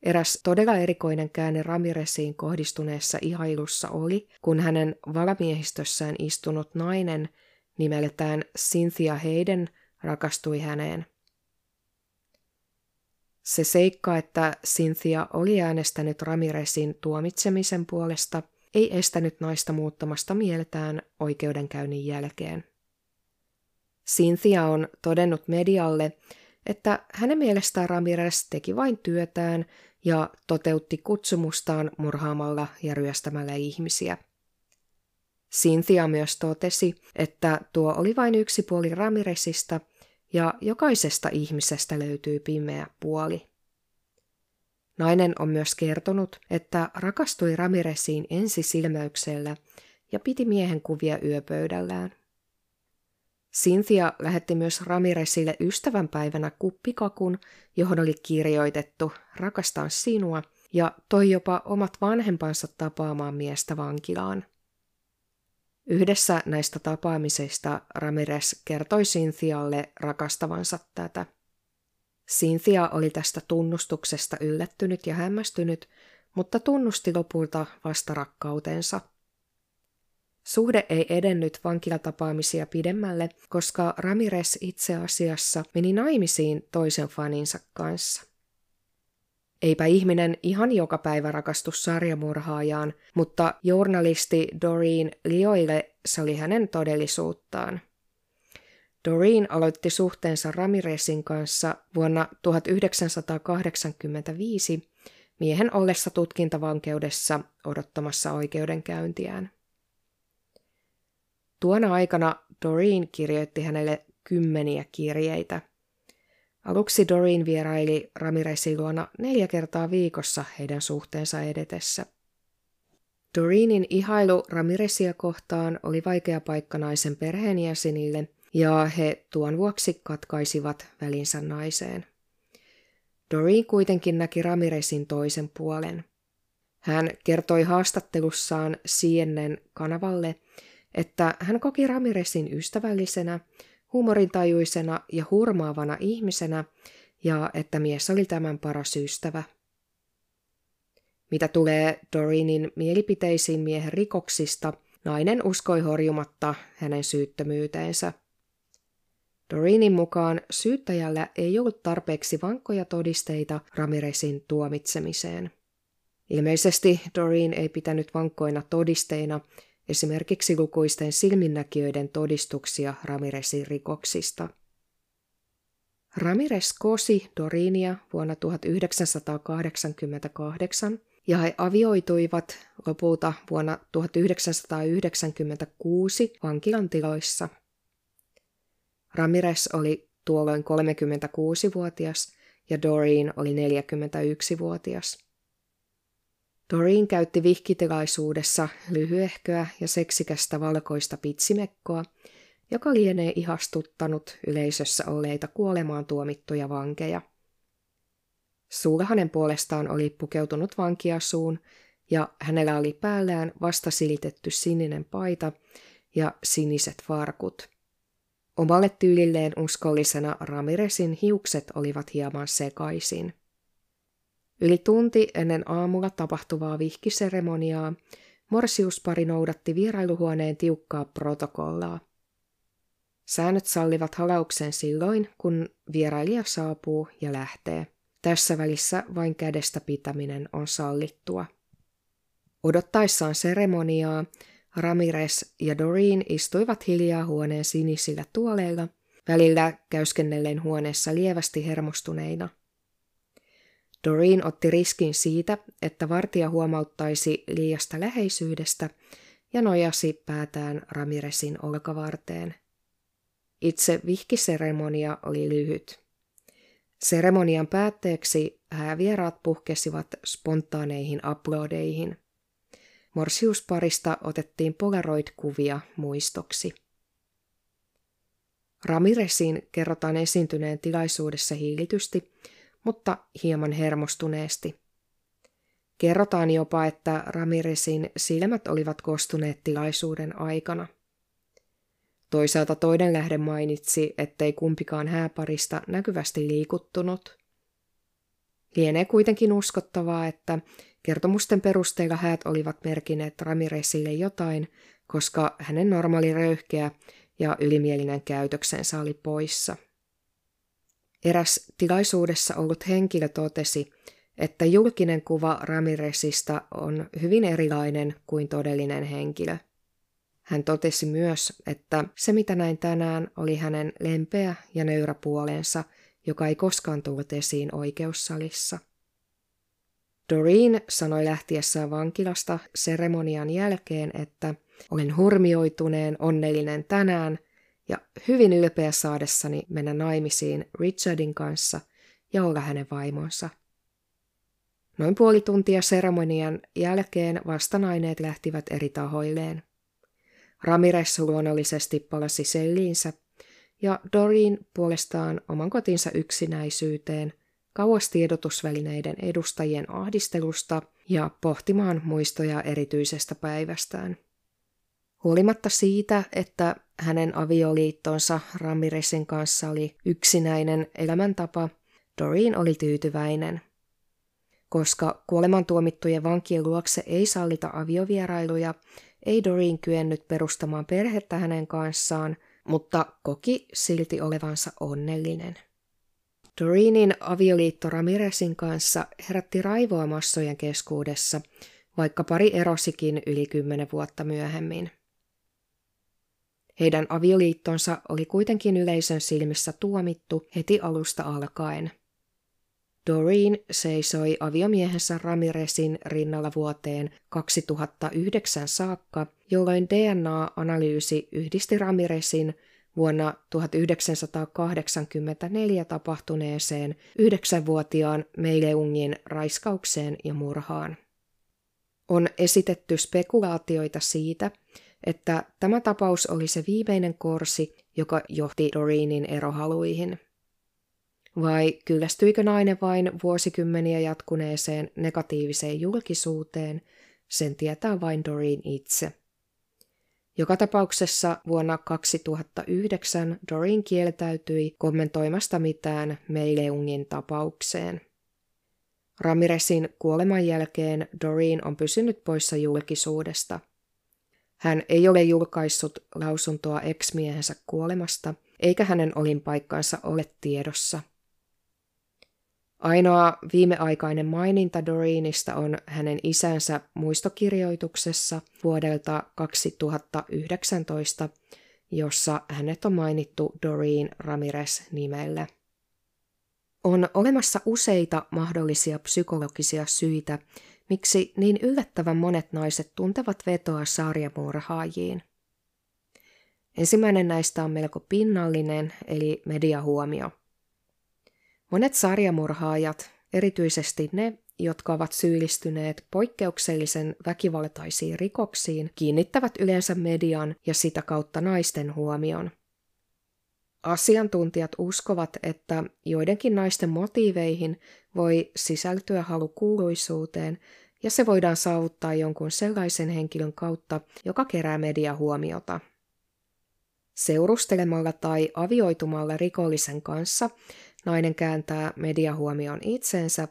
Eräs todella erikoinen käänne Ramiresiin kohdistuneessa ihailussa oli, kun hänen valamiehistössään istunut nainen nimeltään Cynthia Hayden rakastui häneen. Se seikka, että Cynthia oli äänestänyt Ramiresin tuomitsemisen puolesta, ei estänyt naista muuttamasta mieltään oikeudenkäynnin jälkeen. Cynthia on todennut medialle, että hänen mielestään Ramirez teki vain työtään ja toteutti kutsumustaan murhaamalla ja ryöstämällä ihmisiä. Cynthia myös totesi, että tuo oli vain yksi puoli Ramirezista ja jokaisesta ihmisestä löytyy pimeä puoli. Nainen on myös kertonut, että rakastui Ramiresiin ensisilmäyksellä ja piti miehen kuvia yöpöydällään. Cynthia lähetti myös Ramirezille ystävänpäivänä kuppikakun, johon oli kirjoitettu Rakastan sinua, ja toi jopa omat vanhempansa tapaamaan miestä vankilaan. Yhdessä näistä tapaamisista Ramirez kertoi Cynthialle rakastavansa tätä. Cynthia oli tästä tunnustuksesta yllättynyt ja hämmästynyt, mutta tunnusti lopulta vasta rakkautensa. Suhde ei edennyt vankilatapaamisia pidemmälle, koska Ramirez itse asiassa meni naimisiin toisen faninsa kanssa. Eipä ihminen ihan joka päivä rakastu sarjamurhaajaan, mutta journalisti Doreen Lioille se oli hänen todellisuuttaan. Doreen aloitti suhteensa Ramirezin kanssa vuonna 1985 miehen ollessa tutkintavankeudessa odottamassa oikeudenkäyntiään. Tuona aikana Doreen kirjoitti hänelle kymmeniä kirjeitä. Aluksi Doreen vieraili Ramirezin luona neljä kertaa viikossa heidän suhteensa edetessä. Doreenin ihailu Ramirezia kohtaan oli vaikea paikka naisen perheenjäsenille, ja he tuon vuoksi katkaisivat välinsä naiseen. Doreen kuitenkin näki Ramirezin toisen puolen. Hän kertoi haastattelussaan CNN kanavalle, että hän koki Ramirezin ystävällisenä, huumorintajuisena ja hurmaavana ihmisenä ja että mies oli tämän paras ystävä. Mitä tulee Doreenin mielipiteisiin miehen rikoksista, nainen uskoi horjumatta hänen syyttömyyteensä. Doreenin mukaan syyttäjällä ei ollut tarpeeksi vankkoja todisteita Ramirezin tuomitsemiseen. Ilmeisesti Doreen ei pitänyt vankkoina todisteina esimerkiksi lukuisten silminnäkijöiden todistuksia Ramirezin rikoksista. Ramirez kosi Dorinia vuonna 1988 ja he avioituivat lopulta vuonna 1996 vankilan tiloissa. Ramirez oli tuolloin 36-vuotias ja Doreen oli 41-vuotias. Doreen käytti vihkitilaisuudessa lyhyehköä ja seksikästä valkoista pitsimekkoa, joka lienee ihastuttanut yleisössä olleita kuolemaan tuomittuja vankeja. Sulhanen puolestaan oli pukeutunut vankiasuun ja hänellä oli päällään vasta silitetty sininen paita ja siniset varkut. Omalle tyylilleen uskollisena Ramirezin hiukset olivat hieman sekaisin. Yli tunti ennen aamulla tapahtuvaa vihkiseremoniaa morsiuspari noudatti vierailuhuoneen tiukkaa protokollaa. Säännöt sallivat halauksen silloin, kun vierailija saapuu ja lähtee. Tässä välissä vain kädestä pitäminen on sallittua. Odottaessaan seremoniaa Ramirez ja Doreen istuivat hiljaa huoneen sinisillä tuoleilla, välillä käyskennelleen huoneessa lievästi hermostuneina – Doreen otti riskin siitä, että vartija huomauttaisi liiasta läheisyydestä ja nojasi päätään Ramirezin olkavarteen. Itse vihkiseremonia oli lyhyt. Seremonian päätteeksi häävieraat puhkesivat spontaaneihin aplodeihin. Morsiusparista otettiin polaroid-kuvia muistoksi. Ramirezin kerrotaan esiintyneen tilaisuudessa hiilitysti, mutta hieman hermostuneesti. Kerrotaan jopa, että Ramirezin silmät olivat kostuneet tilaisuuden aikana. Toisaalta toinen lähde mainitsi, ettei kumpikaan hääparista näkyvästi liikuttunut. Lienee kuitenkin uskottavaa, että kertomusten perusteella häät olivat merkineet Ramirezille jotain, koska hänen normaali röyhkeä ja ylimielinen käytöksensä oli poissa – Eräs tilaisuudessa ollut henkilö totesi, että julkinen kuva Ramirezista on hyvin erilainen kuin todellinen henkilö. Hän totesi myös, että se mitä näin tänään oli hänen lempeä ja nöyrä puolensa, joka ei koskaan tullut esiin oikeussalissa. Doreen sanoi lähtiessään vankilasta seremonian jälkeen, että olen hurmioituneen onnellinen tänään – ja hyvin ylpeä saadessani mennä naimisiin Richardin kanssa ja olla hänen vaimonsa. Noin puoli tuntia seremonian jälkeen vastanaineet lähtivät eri tahoilleen. Ramirez luonnollisesti palasi selliinsä ja Doreen puolestaan oman kotinsa yksinäisyyteen, kauas tiedotusvälineiden edustajien ahdistelusta ja pohtimaan muistoja erityisestä päivästään. Huolimatta siitä, että hänen avioliittonsa Ramirezin kanssa oli yksinäinen elämäntapa, Doreen oli tyytyväinen. Koska kuolemantuomittujen vankien luokse ei sallita aviovierailuja, ei Doreen kyennyt perustamaan perhettä hänen kanssaan, mutta koki silti olevansa onnellinen. Doreenin avioliitto Ramirezin kanssa herätti raivoa massojen keskuudessa, vaikka pari erosikin yli kymmenen vuotta myöhemmin. Heidän avioliittonsa oli kuitenkin yleisön silmissä tuomittu heti alusta alkaen. Doreen seisoi aviomiehensä Ramirezin rinnalla vuoteen 2009 saakka, jolloin DNA-analyysi yhdisti Ramirezin vuonna 1984 tapahtuneeseen yhdeksänvuotiaan Meileungin raiskaukseen ja murhaan. On esitetty spekulaatioita siitä, että tämä tapaus oli se viimeinen korsi, joka johti Doreenin erohaluihin. Vai kyllästyikö nainen vain vuosikymmeniä jatkuneeseen negatiiviseen julkisuuteen, sen tietää vain Doreen itse. Joka tapauksessa vuonna 2009 Doreen kieltäytyi kommentoimasta mitään Meileungin tapaukseen. Ramirezin kuoleman jälkeen Doreen on pysynyt poissa julkisuudesta – hän ei ole julkaissut lausuntoa ex-miehensä kuolemasta, eikä hänen olinpaikkansa ole tiedossa. Ainoa viimeaikainen maininta Doreenista on hänen isänsä muistokirjoituksessa vuodelta 2019, jossa hänet on mainittu Doreen Ramirez nimellä. On olemassa useita mahdollisia psykologisia syitä, miksi niin yllättävän monet naiset tuntevat vetoa sarjamurhaajiin. Ensimmäinen näistä on melko pinnallinen, eli mediahuomio. Monet sarjamurhaajat, erityisesti ne, jotka ovat syyllistyneet poikkeuksellisen väkivaltaisiin rikoksiin, kiinnittävät yleensä median ja sitä kautta naisten huomion. Asiantuntijat uskovat, että joidenkin naisten motiiveihin voi sisältyä halu kuuluisuuteen ja se voidaan saavuttaa jonkun sellaisen henkilön kautta, joka kerää mediahuomiota. Seurustelemalla tai avioitumalla rikollisen kanssa nainen kääntää mediahuomion itsensä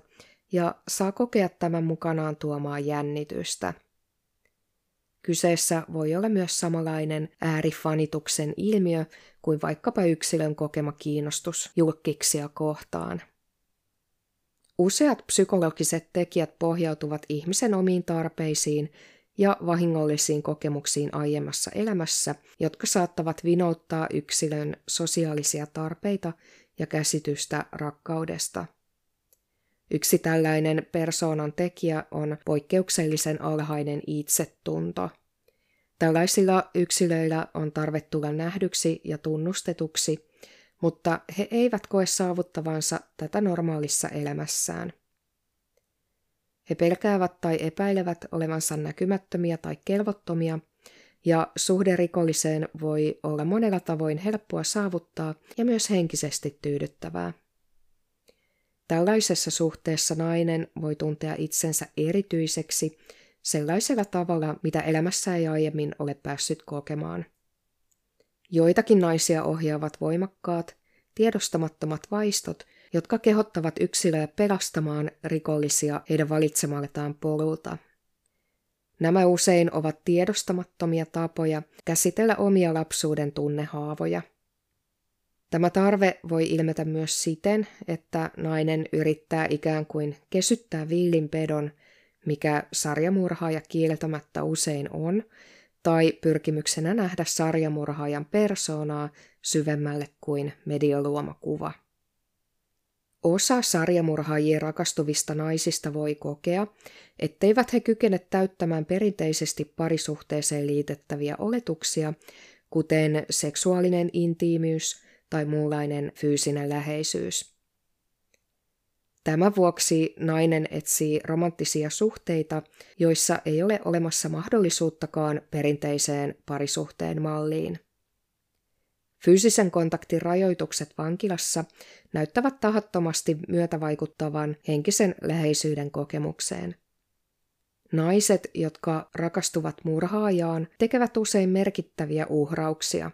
ja saa kokea tämän mukanaan tuomaan jännitystä. Kyseessä voi olla myös samanlainen äärifanituksen ilmiö kuin vaikkapa yksilön kokema kiinnostus julkkiksia kohtaan. Useat psykologiset tekijät pohjautuvat ihmisen omiin tarpeisiin ja vahingollisiin kokemuksiin aiemmassa elämässä, jotka saattavat vinouttaa yksilön sosiaalisia tarpeita ja käsitystä rakkaudesta. Yksi tällainen persoonan tekijä on poikkeuksellisen alhainen itsetunto. Tällaisilla yksilöillä on tarve tulla nähdyksi ja tunnustetuksi, mutta he eivät koe saavuttavansa tätä normaalissa elämässään. He pelkäävät tai epäilevät olevansa näkymättömiä tai kelvottomia, ja suhde rikolliseen voi olla monella tavoin helppoa saavuttaa ja myös henkisesti tyydyttävää. Tällaisessa suhteessa nainen voi tuntea itsensä erityiseksi sellaisella tavalla, mitä elämässä ei aiemmin ole päässyt kokemaan – Joitakin naisia ohjaavat voimakkaat, tiedostamattomat vaistot, jotka kehottavat yksilöä pelastamaan rikollisia heidän valitsemaltaan polulta. Nämä usein ovat tiedostamattomia tapoja käsitellä omia lapsuuden tunnehaavoja. Tämä tarve voi ilmetä myös siten, että nainen yrittää ikään kuin kesyttää villin pedon, mikä sarjamurhaaja kieltämättä usein on, tai pyrkimyksenä nähdä sarjamurhaajan persoonaa syvemmälle kuin medialuoma kuva. Osa sarjamurhaajien rakastuvista naisista voi kokea, etteivät he kykene täyttämään perinteisesti parisuhteeseen liitettäviä oletuksia, kuten seksuaalinen intiimiys tai muunlainen fyysinen läheisyys. Tämän vuoksi nainen etsii romanttisia suhteita, joissa ei ole olemassa mahdollisuuttakaan perinteiseen parisuhteen malliin. Fyysisen kontaktin rajoitukset vankilassa näyttävät tahattomasti myötävaikuttavan henkisen läheisyyden kokemukseen. Naiset, jotka rakastuvat murhaajaan, tekevät usein merkittäviä uhrauksia.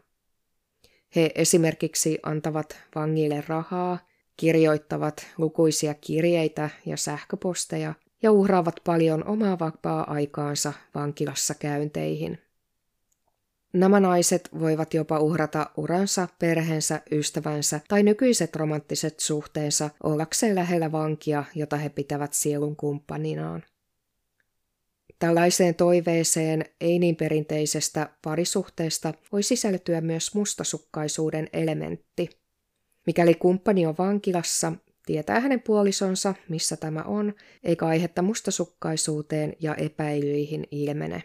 He esimerkiksi antavat vangille rahaa, kirjoittavat lukuisia kirjeitä ja sähköposteja ja uhraavat paljon omaa vapaa-aikaansa vankilassa käynteihin. Nämä naiset voivat jopa uhrata uransa, perheensä, ystävänsä tai nykyiset romanttiset suhteensa ollakseen lähellä vankia, jota he pitävät sielun kumppaninaan. Tällaiseen toiveeseen ei niin perinteisestä parisuhteesta voi sisältyä myös mustasukkaisuuden elementti. Mikäli kumppani on vankilassa, tietää hänen puolisonsa, missä tämä on, eikä aihetta mustasukkaisuuteen ja epäilyihin ilmene.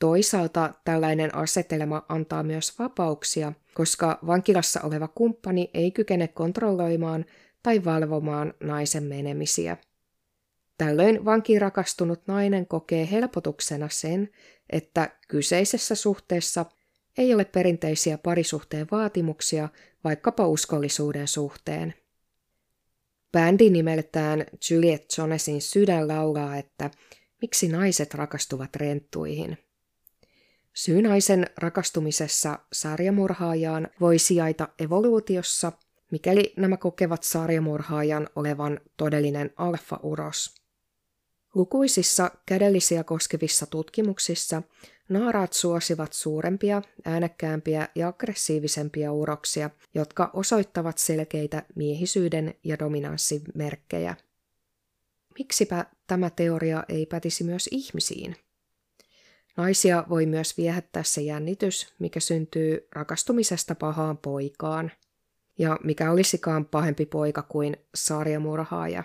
Toisaalta tällainen asetelma antaa myös vapauksia, koska vankilassa oleva kumppani ei kykene kontrolloimaan tai valvomaan naisen menemisiä. Tällöin vankiin rakastunut nainen kokee helpotuksena sen, että kyseisessä suhteessa ei ole perinteisiä parisuhteen vaatimuksia vaikkapa uskollisuuden suhteen. Bändi nimeltään Juliet Jonesin sydän laulaa, että miksi naiset rakastuvat renttuihin. Syy naisen rakastumisessa sarjamurhaajaan voi sijaita evoluutiossa, mikäli nämä kokevat sarjamurhaajan olevan todellinen alfa-uros. Lukuisissa kädellisiä koskevissa tutkimuksissa naaraat suosivat suurempia, äänekkäämpiä ja aggressiivisempia uroksia, jotka osoittavat selkeitä miehisyyden ja dominanssin merkkejä. Miksipä tämä teoria ei pätisi myös ihmisiin? Naisia voi myös viehättää se jännitys, mikä syntyy rakastumisesta pahaan poikaan. Ja mikä olisikaan pahempi poika kuin sarjamurhaaja.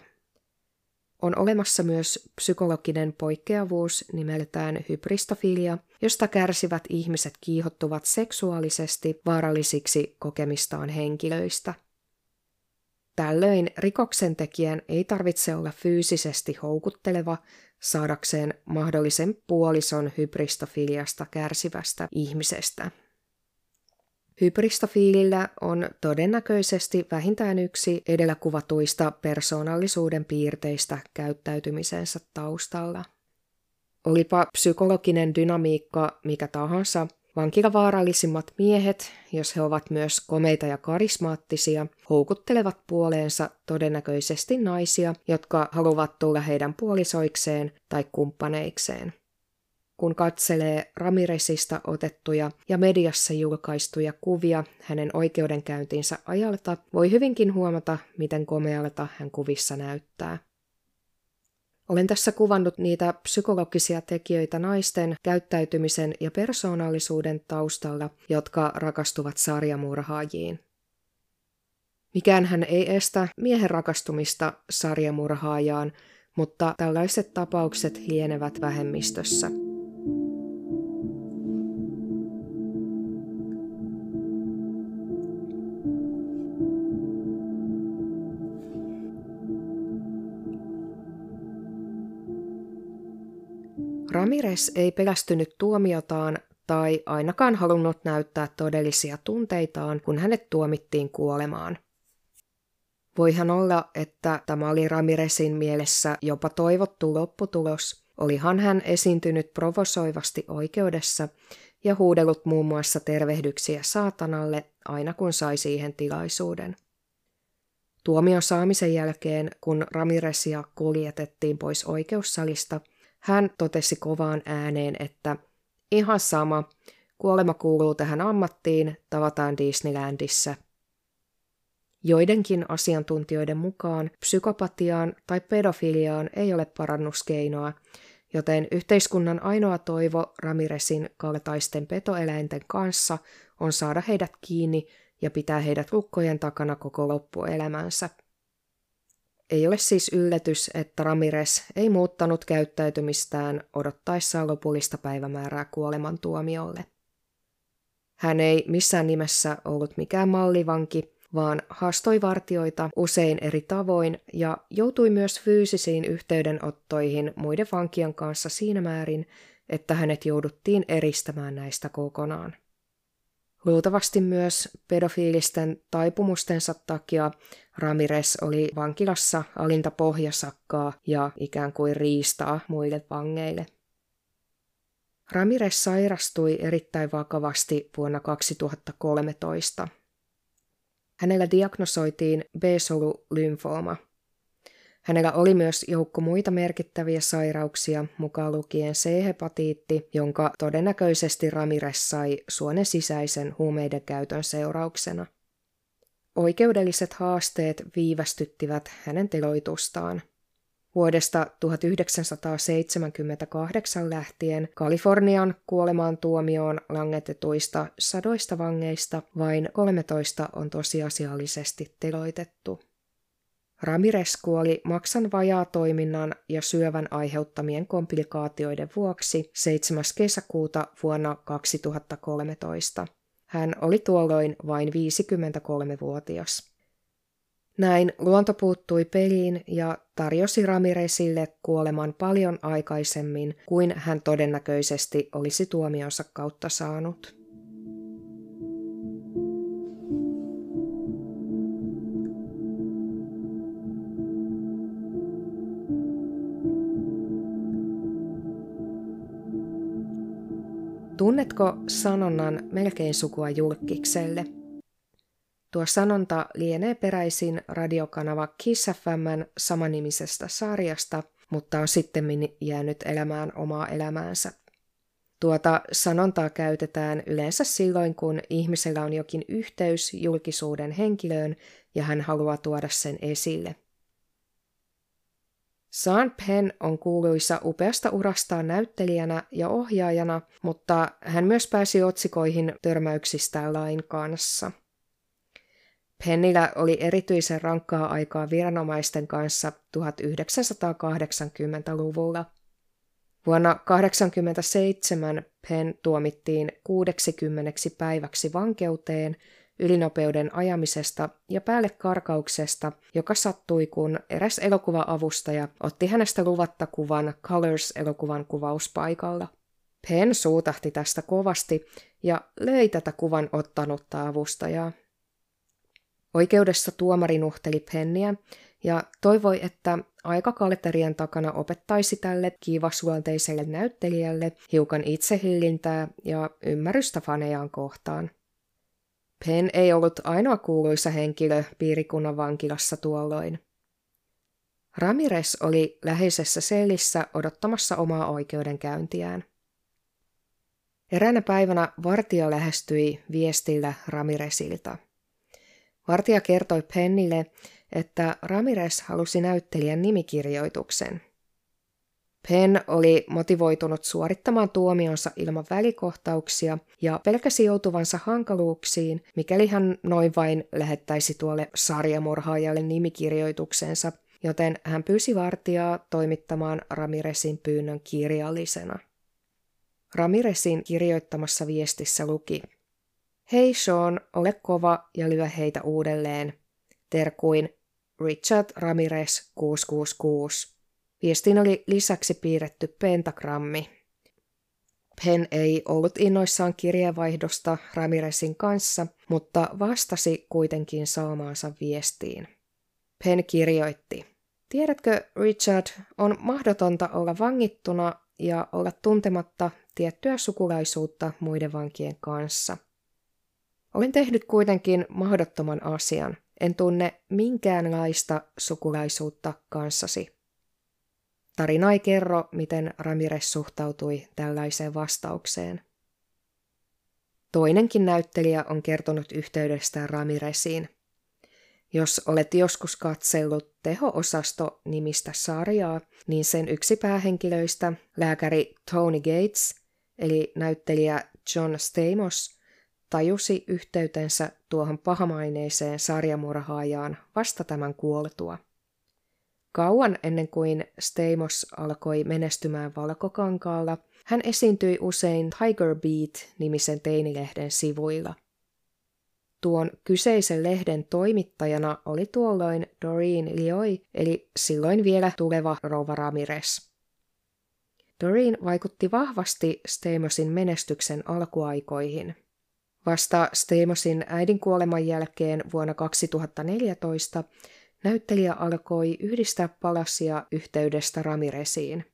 On olemassa myös psykologinen poikkeavuus nimeltään hybristofilia, josta kärsivät ihmiset kiihottuvat seksuaalisesti vaarallisiksi kokemistaan henkilöistä. Tällöin rikoksentekijän ei tarvitse olla fyysisesti houkutteleva saadakseen mahdollisen puolison hybristofiliasta kärsivästä ihmisestä. Hybristofiilillä on todennäköisesti vähintään yksi edellä kuvatuista persoonallisuuden piirteistä käyttäytymisensä taustalla. Olipa psykologinen dynamiikka mikä tahansa, vankilavaarallisimmat miehet, jos he ovat myös komeita ja karismaattisia, houkuttelevat puoleensa todennäköisesti naisia, jotka haluavat tulla heidän puolisoikseen tai kumppaneikseen kun katselee Ramiresista otettuja ja mediassa julkaistuja kuvia hänen oikeudenkäyntinsä ajalta, voi hyvinkin huomata, miten komealta hän kuvissa näyttää. Olen tässä kuvannut niitä psykologisia tekijöitä naisten käyttäytymisen ja persoonallisuuden taustalla, jotka rakastuvat sarjamurhaajiin. Mikään hän ei estä miehen rakastumista sarjamurhaajaan, mutta tällaiset tapaukset lienevät vähemmistössä. Ramirez ei pelästynyt tuomiotaan tai ainakaan halunnut näyttää todellisia tunteitaan, kun hänet tuomittiin kuolemaan. Voihan olla, että tämä oli Ramirezin mielessä jopa toivottu lopputulos, olihan hän esiintynyt provosoivasti oikeudessa ja huudellut muun muassa tervehdyksiä saatanalle aina kun sai siihen tilaisuuden. Tuomion saamisen jälkeen, kun Ramirezia kuljetettiin pois oikeussalista, hän totesi kovaan ääneen, että ihan sama, kuolema kuuluu tähän ammattiin, tavataan Disneylandissa. Joidenkin asiantuntijoiden mukaan psykopatiaan tai pedofiliaan ei ole parannuskeinoa, joten yhteiskunnan ainoa toivo Ramiresin kaltaisten petoeläinten kanssa on saada heidät kiinni ja pitää heidät lukkojen takana koko loppuelämänsä. Ei ole siis yllätys, että Ramirez ei muuttanut käyttäytymistään odottaessaan lopullista päivämäärää kuolemantuomiolle. Hän ei missään nimessä ollut mikään mallivanki, vaan haastoi vartioita usein eri tavoin ja joutui myös fyysisiin yhteydenottoihin muiden vankien kanssa siinä määrin, että hänet jouduttiin eristämään näistä kokonaan. Luultavasti myös pedofiilisten taipumustensa takia Ramirez oli vankilassa alinta pohjasakkaa ja ikään kuin riistaa muille vangeille. Ramirez sairastui erittäin vakavasti vuonna 2013. Hänellä diagnosoitiin B-solulymfooma. Hänellä oli myös joukko muita merkittäviä sairauksia, mukaan lukien C-hepatiitti, jonka todennäköisesti Ramirez sai suonen sisäisen huumeiden käytön seurauksena. Oikeudelliset haasteet viivästyttivät hänen teloitustaan. Vuodesta 1978 lähtien Kalifornian kuolemaan tuomioon langetetuista sadoista vangeista vain 13 on tosiasiallisesti teloitettu. Ramirez kuoli maksan vajaa toiminnan ja syövän aiheuttamien komplikaatioiden vuoksi 7. kesäkuuta vuonna 2013. Hän oli tuolloin vain 53-vuotias. Näin luonto puuttui peliin ja tarjosi Ramirezille kuoleman paljon aikaisemmin kuin hän todennäköisesti olisi tuomionsa kautta saanut. Tunnetko sanonnan melkein sukua julkikselle? Tuo sanonta lienee peräisin radiokanava Kiss FMn samanimisestä sarjasta, mutta on sitten jäänyt elämään omaa elämäänsä. Tuota sanontaa käytetään yleensä silloin, kun ihmisellä on jokin yhteys julkisuuden henkilöön ja hän haluaa tuoda sen esille – Sean Penn on kuuluisa upeasta urastaan näyttelijänä ja ohjaajana, mutta hän myös pääsi otsikoihin törmäyksistään lain kanssa. Pennillä oli erityisen rankkaa aikaa viranomaisten kanssa 1980-luvulla. Vuonna 1987 Penn tuomittiin 60 päiväksi vankeuteen ylinopeuden ajamisesta ja päälle karkauksesta, joka sattui, kun eräs elokuva-avustaja otti hänestä luvatta kuvan Colors-elokuvan kuvauspaikalla. Penn suutahti tästä kovasti ja löi tätä kuvan ottanutta avustajaa. Oikeudessa tuomari nuhteli Penniä ja toivoi, että aikakalterien takana opettaisi tälle kiivasluonteiselle näyttelijälle hiukan itsehillintää ja ymmärrystä fanejaan kohtaan. Penn ei ollut ainoa kuuluisa henkilö piirikunnan vankilassa tuolloin. Ramirez oli läheisessä sellissä odottamassa omaa oikeudenkäyntiään. Eräänä päivänä vartija lähestyi viestillä Ramirezilta. Vartija kertoi Pennille, että Ramirez halusi näyttelijän nimikirjoituksen – Penn oli motivoitunut suorittamaan tuomionsa ilman välikohtauksia ja pelkäsi joutuvansa hankaluuksiin, mikäli hän noin vain lähettäisi tuolle sarjamurhaajalle nimikirjoituksensa, joten hän pyysi vartijaa toimittamaan Ramirezin pyynnön kirjallisena. Ramirezin kirjoittamassa viestissä luki Hei Sean, ole kova ja lyö heitä uudelleen. Terkuin Richard Ramirez 666. Viestiin oli lisäksi piirretty pentagrammi. Pen ei ollut innoissaan kirjeenvaihdosta Ramirezin kanssa, mutta vastasi kuitenkin saamaansa viestiin. Pen kirjoitti, Tiedätkö, Richard, on mahdotonta olla vangittuna ja olla tuntematta tiettyä sukulaisuutta muiden vankien kanssa. Olen tehnyt kuitenkin mahdottoman asian. En tunne minkäänlaista sukulaisuutta kanssasi. Tarina ei kerro, miten Ramirez suhtautui tällaiseen vastaukseen. Toinenkin näyttelijä on kertonut yhteydestään Ramireziin. Jos olet joskus katsellut Teho-osasto nimistä sarjaa, niin sen yksi päähenkilöistä, lääkäri Tony Gates, eli näyttelijä John Stamos, tajusi yhteytensä tuohon pahamaineiseen sarjamurhaajaan vasta tämän kuoltua. Kauan ennen kuin Stamos alkoi menestymään valkokankaalla, hän esiintyi usein Tiger Beat-nimisen teinilehden sivuilla. Tuon kyseisen lehden toimittajana oli tuolloin Doreen Lioi, eli silloin vielä tuleva Rova Ramirez. Doreen vaikutti vahvasti Stamosin menestyksen alkuaikoihin. Vasta Stamosin äidin kuoleman jälkeen vuonna 2014 näyttelijä alkoi yhdistää palasia yhteydestä Ramiresiin.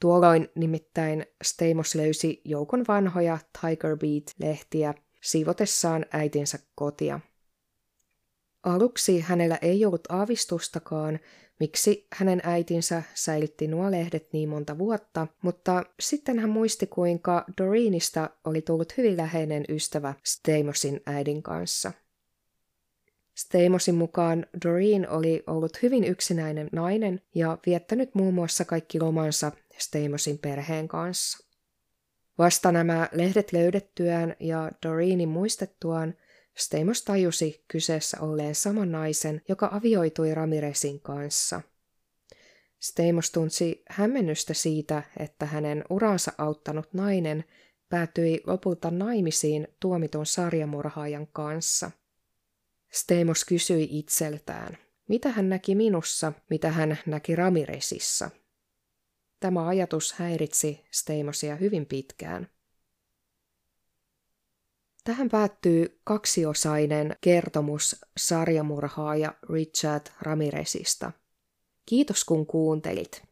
Tuolloin nimittäin Stamos löysi joukon vanhoja Tiger Beat-lehtiä siivotessaan äitinsä kotia. Aluksi hänellä ei ollut aavistustakaan, miksi hänen äitinsä säilytti nuo lehdet niin monta vuotta, mutta sitten hän muisti, kuinka Doreenista oli tullut hyvin läheinen ystävä Stamosin äidin kanssa. Stamosin mukaan Doreen oli ollut hyvin yksinäinen nainen ja viettänyt muun muassa kaikki lomansa Stamosin perheen kanssa. Vasta nämä lehdet löydettyään ja Doreenin muistettuaan Stamos tajusi kyseessä olleen saman naisen, joka avioitui Ramiresin kanssa. Stamos tunsi hämmennystä siitä, että hänen uransa auttanut nainen päätyi lopulta naimisiin tuomitun sarjamurhaajan kanssa. Stamos kysyi itseltään, mitä hän näki minussa, mitä hän näki Ramiresissa. Tämä ajatus häiritsi Stamosia hyvin pitkään. Tähän päättyy kaksiosainen kertomus sarjamurhaaja Richard Ramirezista. Kiitos kun kuuntelit.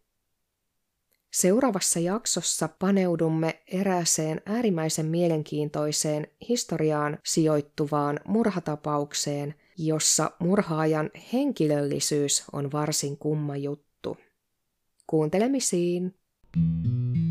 Seuraavassa jaksossa paneudumme erääseen äärimmäisen mielenkiintoiseen historiaan sijoittuvaan murhatapaukseen, jossa murhaajan henkilöllisyys on varsin kumma juttu. Kuuntelemisiin! you